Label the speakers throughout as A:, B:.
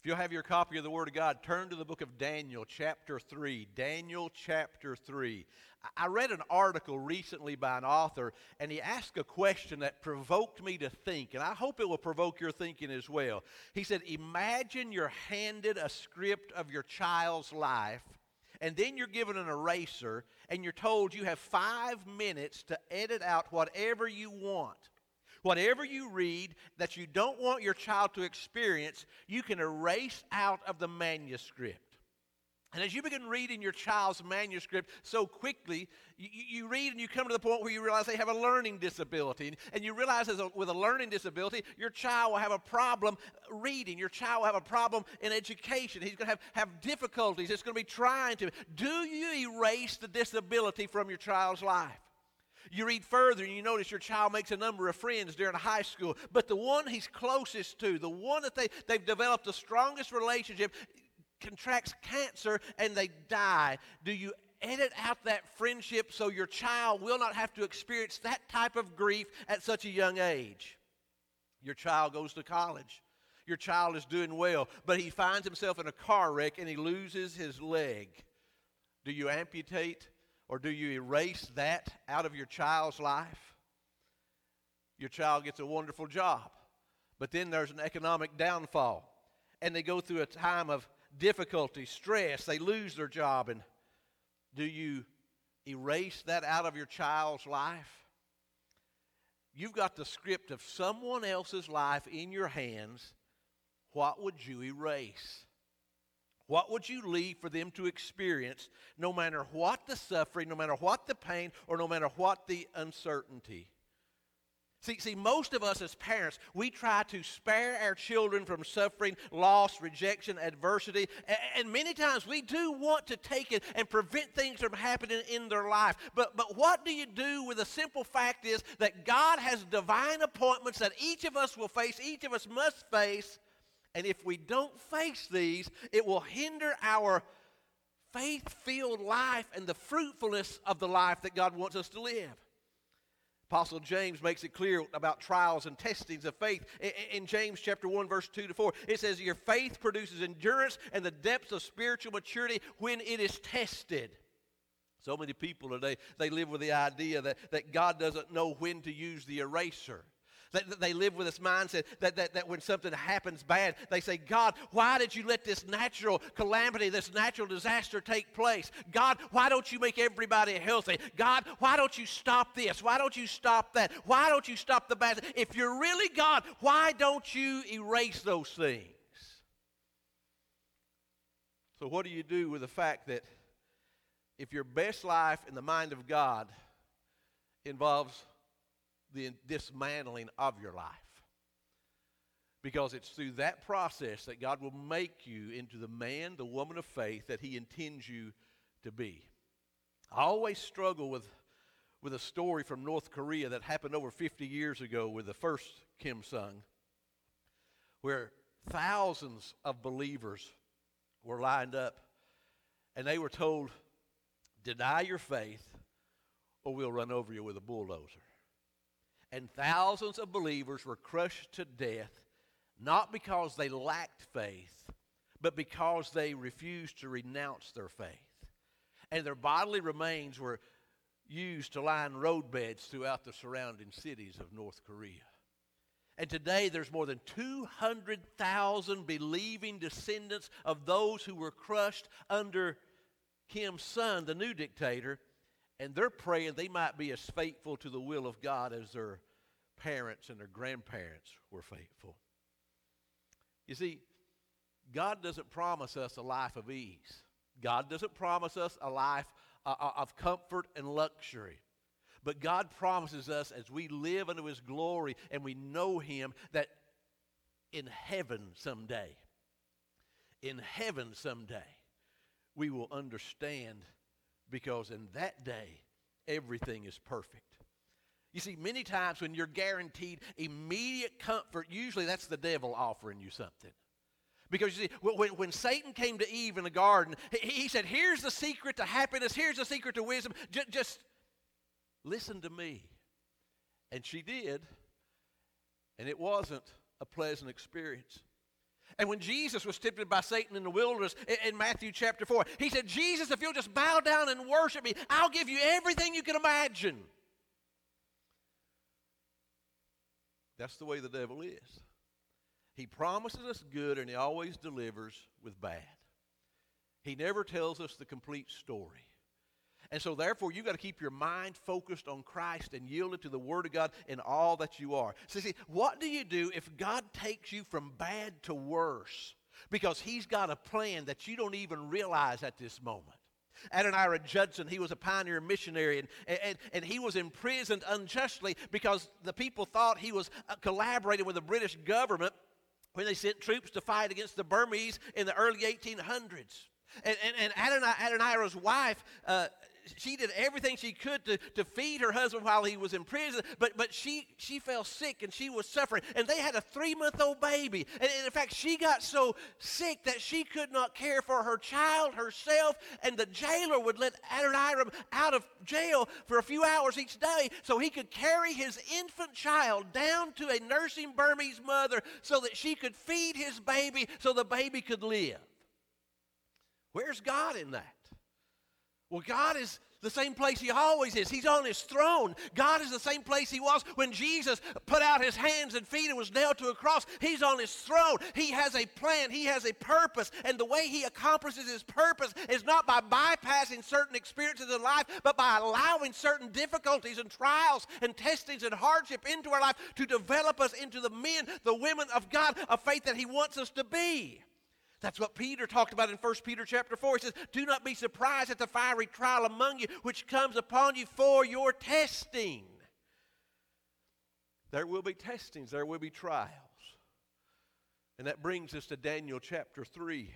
A: If you'll have your copy of the Word of God, turn to the book of Daniel, chapter 3. Daniel, chapter 3. I read an article recently by an author, and he asked a question that provoked me to think, and I hope it will provoke your thinking as well. He said, Imagine you're handed a script of your child's life, and then you're given an eraser, and you're told you have five minutes to edit out whatever you want. Whatever you read that you don't want your child to experience, you can erase out of the manuscript. And as you begin reading your child's manuscript so quickly, you, you, read and you come to the point where you realize they have a learning disability. And you realize a, with a learning disability, your child will have a problem reading. Your child will have a problem in education. He's going to have, have difficulties. It's going to be trying to. Do you erase the disability from your child's life? You read further and you notice your child makes a number of friends during high school, but the one he's closest to, the one that they, they've developed the strongest relationship, contracts cancer and they die. Do you edit out that friendship so your child will not have to experience that type of grief at such a young age? Your child goes to college. Your child is doing well, but he finds himself in a car wreck and he loses his leg. Do you amputate or do you erase that out of your child's life? Your child gets a wonderful job, but then there's an economic downfall, and they go through a time of difficulty, stress, they lose their job, and do you erase that out of your child's life? You've got the script of someone else's life in your hands. What would you erase? What would you leave for them to experience no matter what the suffering, no matter what the pain, or no matter what the uncertainty? See, see, most of us as parents, we try to spare our children from suffering, loss, rejection, adversity. And, many times we do want to take it and prevent things from happening in their life. But, but what do you do with the simple fact is that God has divine appointments that each of us will face, each of us must face, and if we don't face these, it will hinder our faith filled life and the fruitfulness of the life that God wants us to live. Apostle James makes it clear about trials and testings of faith. In James chapter 1 verse 2 to 4, it says your faith produces endurance and the depths of spiritual maturity when it is tested. So many people today, they live with the idea that, that God doesn't know when to use the eraser. They live with this mindset that, that, that when something happens bad, they say, God, why did you let this natural calamity, this natural disaster take place? God, why don't you make everybody healthy? God, why don't you stop this? Why don't you stop that? Why don't you stop the bad? If you're really God, why don't you erase those things? So, what do you do with the fact that if your best life in the mind of God involves the dismantling of your life. Because it's through that process that God will make you into the man, the woman of faith that He intends you to be. I always struggle with, with a story from North Korea that happened over 50 years ago with the first Kim Sung, where thousands of believers were lined up and they were told, Deny your faith or we'll run over you with a bulldozer and thousands of believers were crushed to death, not because they lacked faith, but because they refused to renounce their faith. And their bodily remains were used to line roadbeds throughout the surrounding cities of North Korea. And today there's more than 200,000 believing descendants of those who were crushed under Kim's son, the new dictator, and they're praying they might be as faithful to the will of God as their parents and their grandparents were faithful. You see, God doesn't promise us a life of ease. God doesn't promise us a life uh, uh of comfort and luxury. But God promises us as we live unto His glory and we know Him that in heaven someday, in heaven someday, we will understand because in that day, everything is perfect. You see, many times when you're guaranteed immediate comfort, usually that's the devil offering you something. Because you see, when, when Satan came to Eve in the garden, he, he said, Here's the secret to happiness, here's the secret to wisdom. Just, just listen to me. And she did, and it wasn't a pleasant experience. And when Jesus was tempted by Satan in the wilderness in, Matthew chapter 4, he said, Jesus, if you'll just bow down and worship me, I'll give you everything you can imagine. That's the way the devil is. He promises us good and he always delivers with bad. He never tells us the complete story. And so, therefore, you've got to keep your mind focused on Christ and yielded to the Word of God in all that you are. So, see, what do you do if God takes you from bad to worse? Because He's got a plan that you don't even realize at this moment. Adoniram Judson, he was a pioneer missionary, and, and, and he was imprisoned unjustly because the people thought he was uh, collaborating with the British government when they sent troops to fight against the Burmese in the early 1800s. And, and, and Adoniram's wife, uh, she did everything she could to, to feed her husband while he was in prison, but, but she, she fell sick and she was suffering. And they had a three month old baby. And, and, in fact, she got so sick that she could not care for her child herself. And the jailer would let Adoniram out of jail for a few hours each day so he could carry his infant child down to a nursing Burmese mother so that she could feed his baby so the baby could live. Where's God in that? Well, God is the same place He always is. He's on His throne. God is the same place He was when Jesus put out His hands and feet and was nailed to a cross. He's on His throne. He has a plan, He has a purpose. And the way He accomplishes His purpose is not by bypassing certain experiences in life, but by allowing certain difficulties and trials and testings and hardship into our life to develop us into the men, the women of God, of faith that He wants us to be. That's what Peter talked about in 1 Peter chapter 4. He says, Do not be surprised at the fiery trial among you, which comes upon you for your testing. There will be testings, there will be trials. And that brings us to Daniel chapter 3,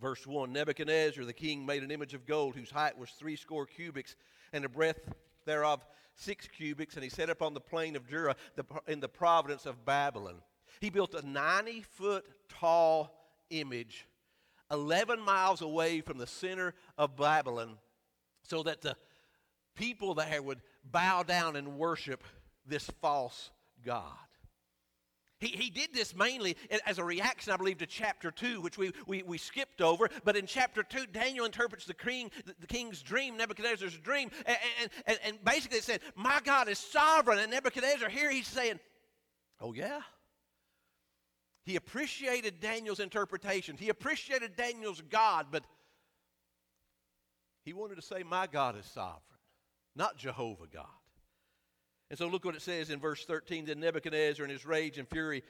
A: verse 1. Nebuchadnezzar the king made an image of gold whose height was threescore cubits, and the breadth thereof six cubits, and he set up on the plain of Dura in the province of Babylon. He built a 90 foot tall image 11 miles away from the center of Babylon so that the people there would bow down and worship this false God. He, he did this mainly as a reaction, I believe, to chapter 2, which we, we, we skipped over. But in chapter 2, Daniel interprets the, king, the king's dream, Nebuchadnezzar's dream. And, and, and basically it said, My God is sovereign. And Nebuchadnezzar, here he's saying, Oh, yeah? He appreciated Daniel's interpretation. He appreciated Daniel's God, but he wanted to say, My God is sovereign, not Jehovah God. And so look what it says in verse 13. Then Nebuchadnezzar, in his rage and fury,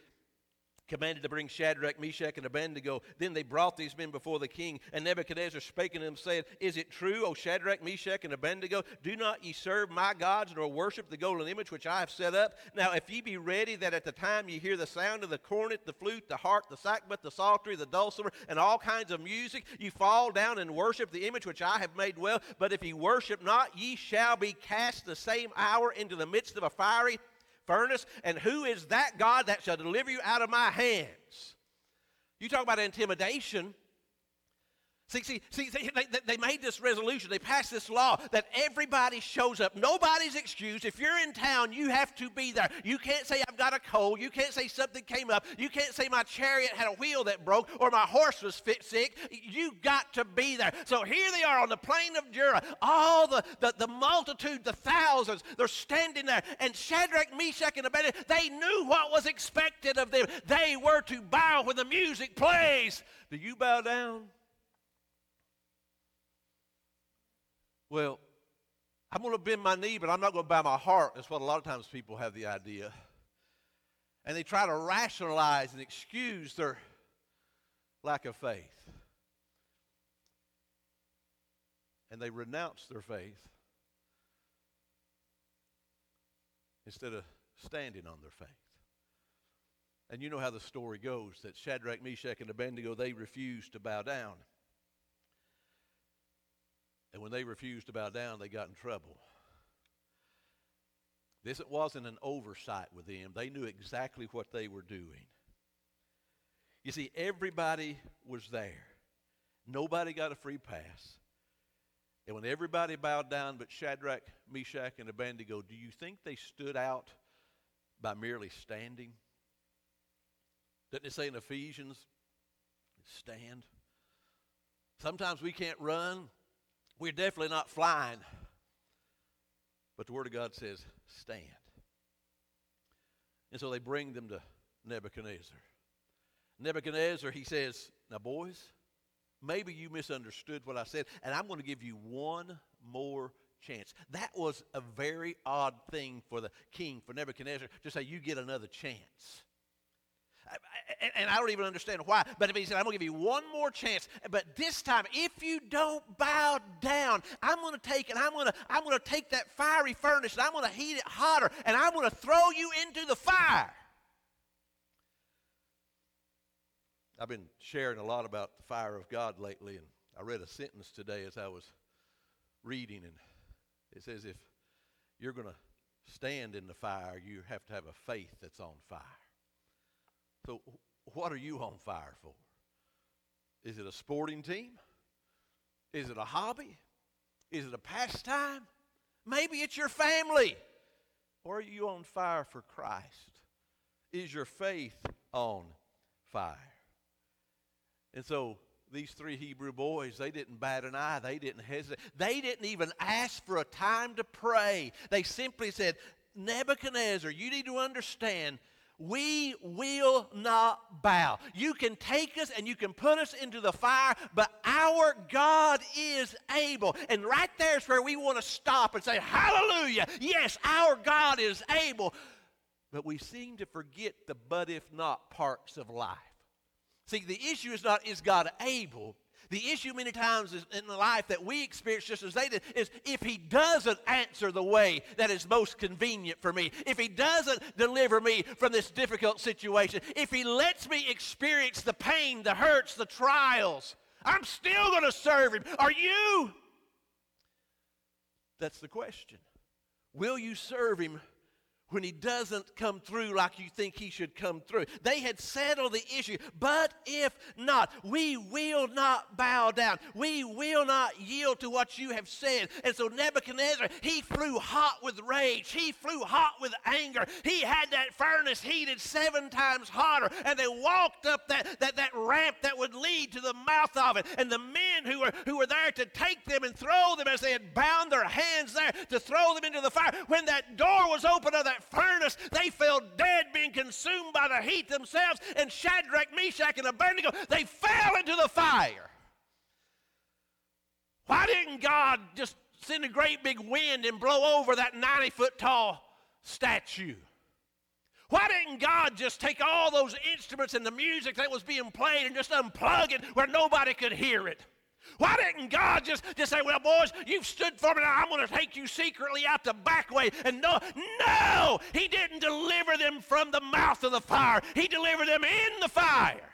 A: commanded to bring Shadrach, Meshach, and Abednego. Then they brought these men before the king. And Nebuchadnezzar spake unto them, saying, Is it true, O Shadrach, Meshach, and Abednego? Do not ye serve my gods, nor worship the golden image which I have set up? Now, if ye be ready, that at the time ye hear the sound of the cornet, the flute, the harp, the sackbut, the psaltery, the dulcimer, and all kinds of music, ye fall down and worship the image which I have made well. But if ye worship not, ye shall be cast the same hour into the midst of a fiery furnace. And who is that God that shall deliver you out of my hands? You talk about intimidation. See, see, see they, they made this resolution. They passed this law that everybody shows up. Nobody's excused. If you're in town, you have to be there. You can't say, I've got a cold. You can't say something came up. You can't say my chariot had a wheel that broke or my horse was fit, sick. You got to be there. So here they are on the plain of Dura. All the, the, the multitude, the thousands, they're standing there. And Shadrach, Meshach, and Abednego, they knew what was expected of them. They were to bow when the music plays. Do you bow down? Well, I'm going to bend my knee, but I'm not going to bow my heart. That's what a lot of times people have the idea. And they try to rationalize and excuse their lack of faith. And they renounce their faith instead of standing on their faith. And you know how the story goes that Shadrach, Meshach, and Abednego, they refused to bow down. And when they refused to bow down, they got in trouble. This wasn't an oversight with them. They knew exactly what they were doing. You see, everybody was there. Nobody got a free pass. And when everybody bowed down but Shadrach, Meshach, and Abednego, do you think they stood out by merely standing? Doesn't it say in Ephesians, stand? Sometimes we can't run. We're definitely not flying. But the Word of God says, stand. And so they bring them to Nebuchadnezzar. Nebuchadnezzar, he says, Now, boys, maybe you misunderstood what I said, and I'm going to give you one more chance. That was a very odd thing for the king, for Nebuchadnezzar, to say, You get another chance. And I don't even understand why. But if he said, I'm going to give you one more chance, but this time, if you don't bow down, I'm going to take and I'm going to I'm going to take that fiery furnace and I'm going to heat it hotter and I'm going to throw you into the fire. I've been sharing a lot about the fire of God lately, and I read a sentence today as I was reading, and it says, If you're going to stand in the fire, you have to have a faith that's on fire. So, what are you on fire for? Is it a sporting team? Is it a hobby? Is it a pastime? Maybe it's your family. Or are you on fire for Christ? Is your faith on fire? And so these three Hebrew boys, they didn't bat an eye. They didn't hesitate. They didn't even ask for a time to pray. They simply said, Nebuchadnezzar, you need to understand we will not bow. You can take us and you can put us into the fire, but our God is able. And right there is where we want to stop and say, Hallelujah. Yes, our God is able. But we seem to forget the but if not parts of life. See, the issue is not, is God able? The issue many times is in the life that we experience just as they did is if he doesn't answer the way that is most convenient for me, if he doesn't deliver me from this difficult situation, if he lets me experience the pain, the hurts, the trials, I'm still going to serve him. Are you? That's the question. Will you serve him when he doesn't come through like you think he should come through. They had settled the issue. But if not, we will not bow down. We will not yield to what you have said. And so Nebuchadnezzar, he flew hot with rage. He flew hot with anger. He had that furnace heated seven times hotter. And they walked up that, that, that ramp that would lead to the mouth of it. And the men who were, who were there to take them and throw them as they had bound their hands there to throw them into the fire, when that door was open of that furnace. They fell dead, being consumed by the heat themselves. And Shadrach, Meshach, and Abednego, they fell into the fire. Why didn't God just send a great big wind and blow over that 90 foot tall statue? Why didn't God just take all those instruments and the music that was being played and just unplug it where nobody could hear it? Why didn't God just, just say, Well, boys, you've stood for me now. I'm going to take you secretly out the back way? And no, no, He didn't deliver them from the mouth of the fire, He delivered them in the fire.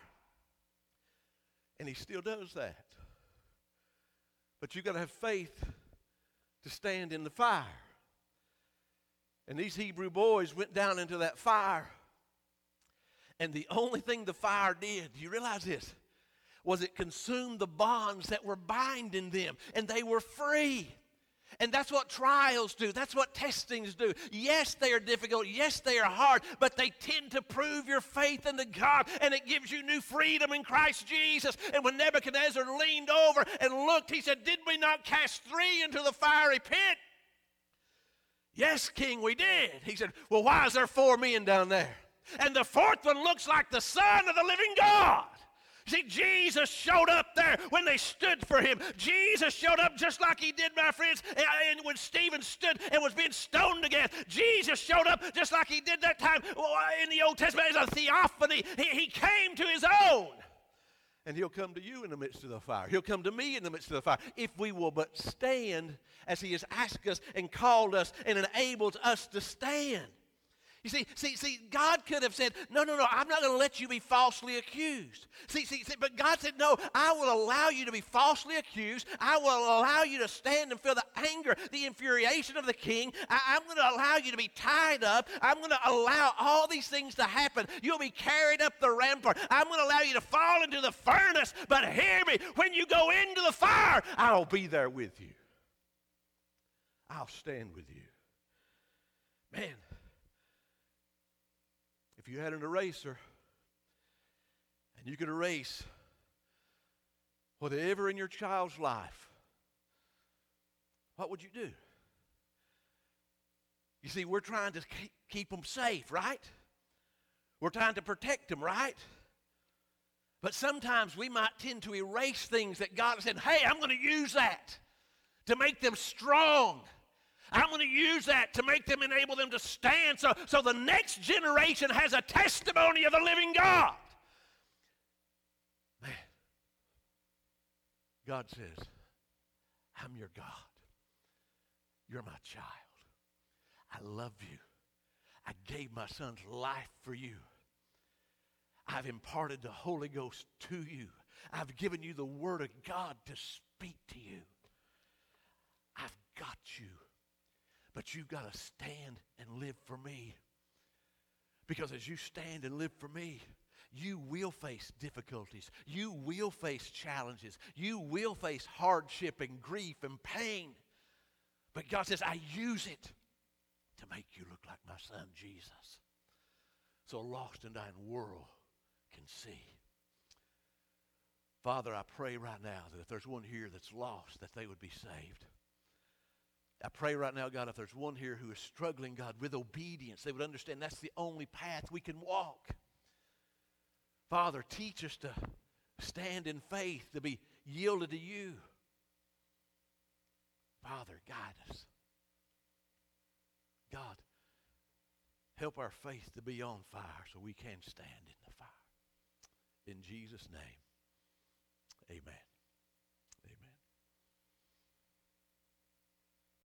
A: And He still does that. But you've got to have faith to stand in the fire. And these Hebrew boys went down into that fire. And the only thing the fire did, do you realize this? Was it consumed the bonds that were binding them, and they were free. And that's what trials do. That's what testings do. Yes, they are difficult. Yes, they are hard, but they tend to prove your faith in the God, and it gives you new freedom in Christ Jesus. And when Nebuchadnezzar leaned over and looked, he said, Did we not cast three into the fiery pit? Yes, King, we did. He said, Well, why is there four men down there? And the fourth one looks like the Son of the living God. See, Jesus showed up there when they stood for him. Jesus showed up just like he did, my friends, and when Stephen stood and was being stoned to death. Jesus showed up just like he did that time in the Old Testament as a theophany. He, he came to his own. And he'll come to you in the midst of the fire. He'll come to me in the midst of the fire. If we will but stand as he has asked us and called us and enabled us to stand. You see, see, see, God could have said, No, no, no, I'm not going to let you be falsely accused. See, see, see, but God said, No, I will allow you to be falsely accused. I will allow you to stand and feel the anger, the infuriation of the king. I, am going to allow you to be tied up. I'm going to allow all these things to happen. You'll be carried up the rampart. I'm going to allow you to fall into the furnace. But hear me, when you go into the fire, I'll be there with you. I'll stand with you. Man, if you had an eraser and You could erase whatever in your child's life. What would you do? You see, we're trying to keep them safe, right? We're trying to protect them, right? But sometimes we might tend to erase things that God said, hey, I'm going to use that to make them strong. I'm going to use that to make them enable them to stand so, so the next generation has a testimony of the living God. Man, God says, I'm your God. You're my child. I love you. I gave my son's life for you. I've imparted the Holy Ghost to you. I've given you the Word of God to speak to you. I've got you. But you've got to stand and live for me. Because as you stand and live for me, you will face difficulties. You will face challenges. You will face hardship and grief and pain. But God says, I use it to make you look like my son Jesus. So a lost and dying world can see. Father, I pray right now that if there's one here that's lost, that they would be saved. I pray right now, God, if there's one here who is struggling, God, with obedience, they would understand that's the only path we can walk. Father, teach us to stand in faith, to be yielded to you. Father, guide us. God, help our faith to be on fire so we can stand in the fire. In Jesus' name, amen.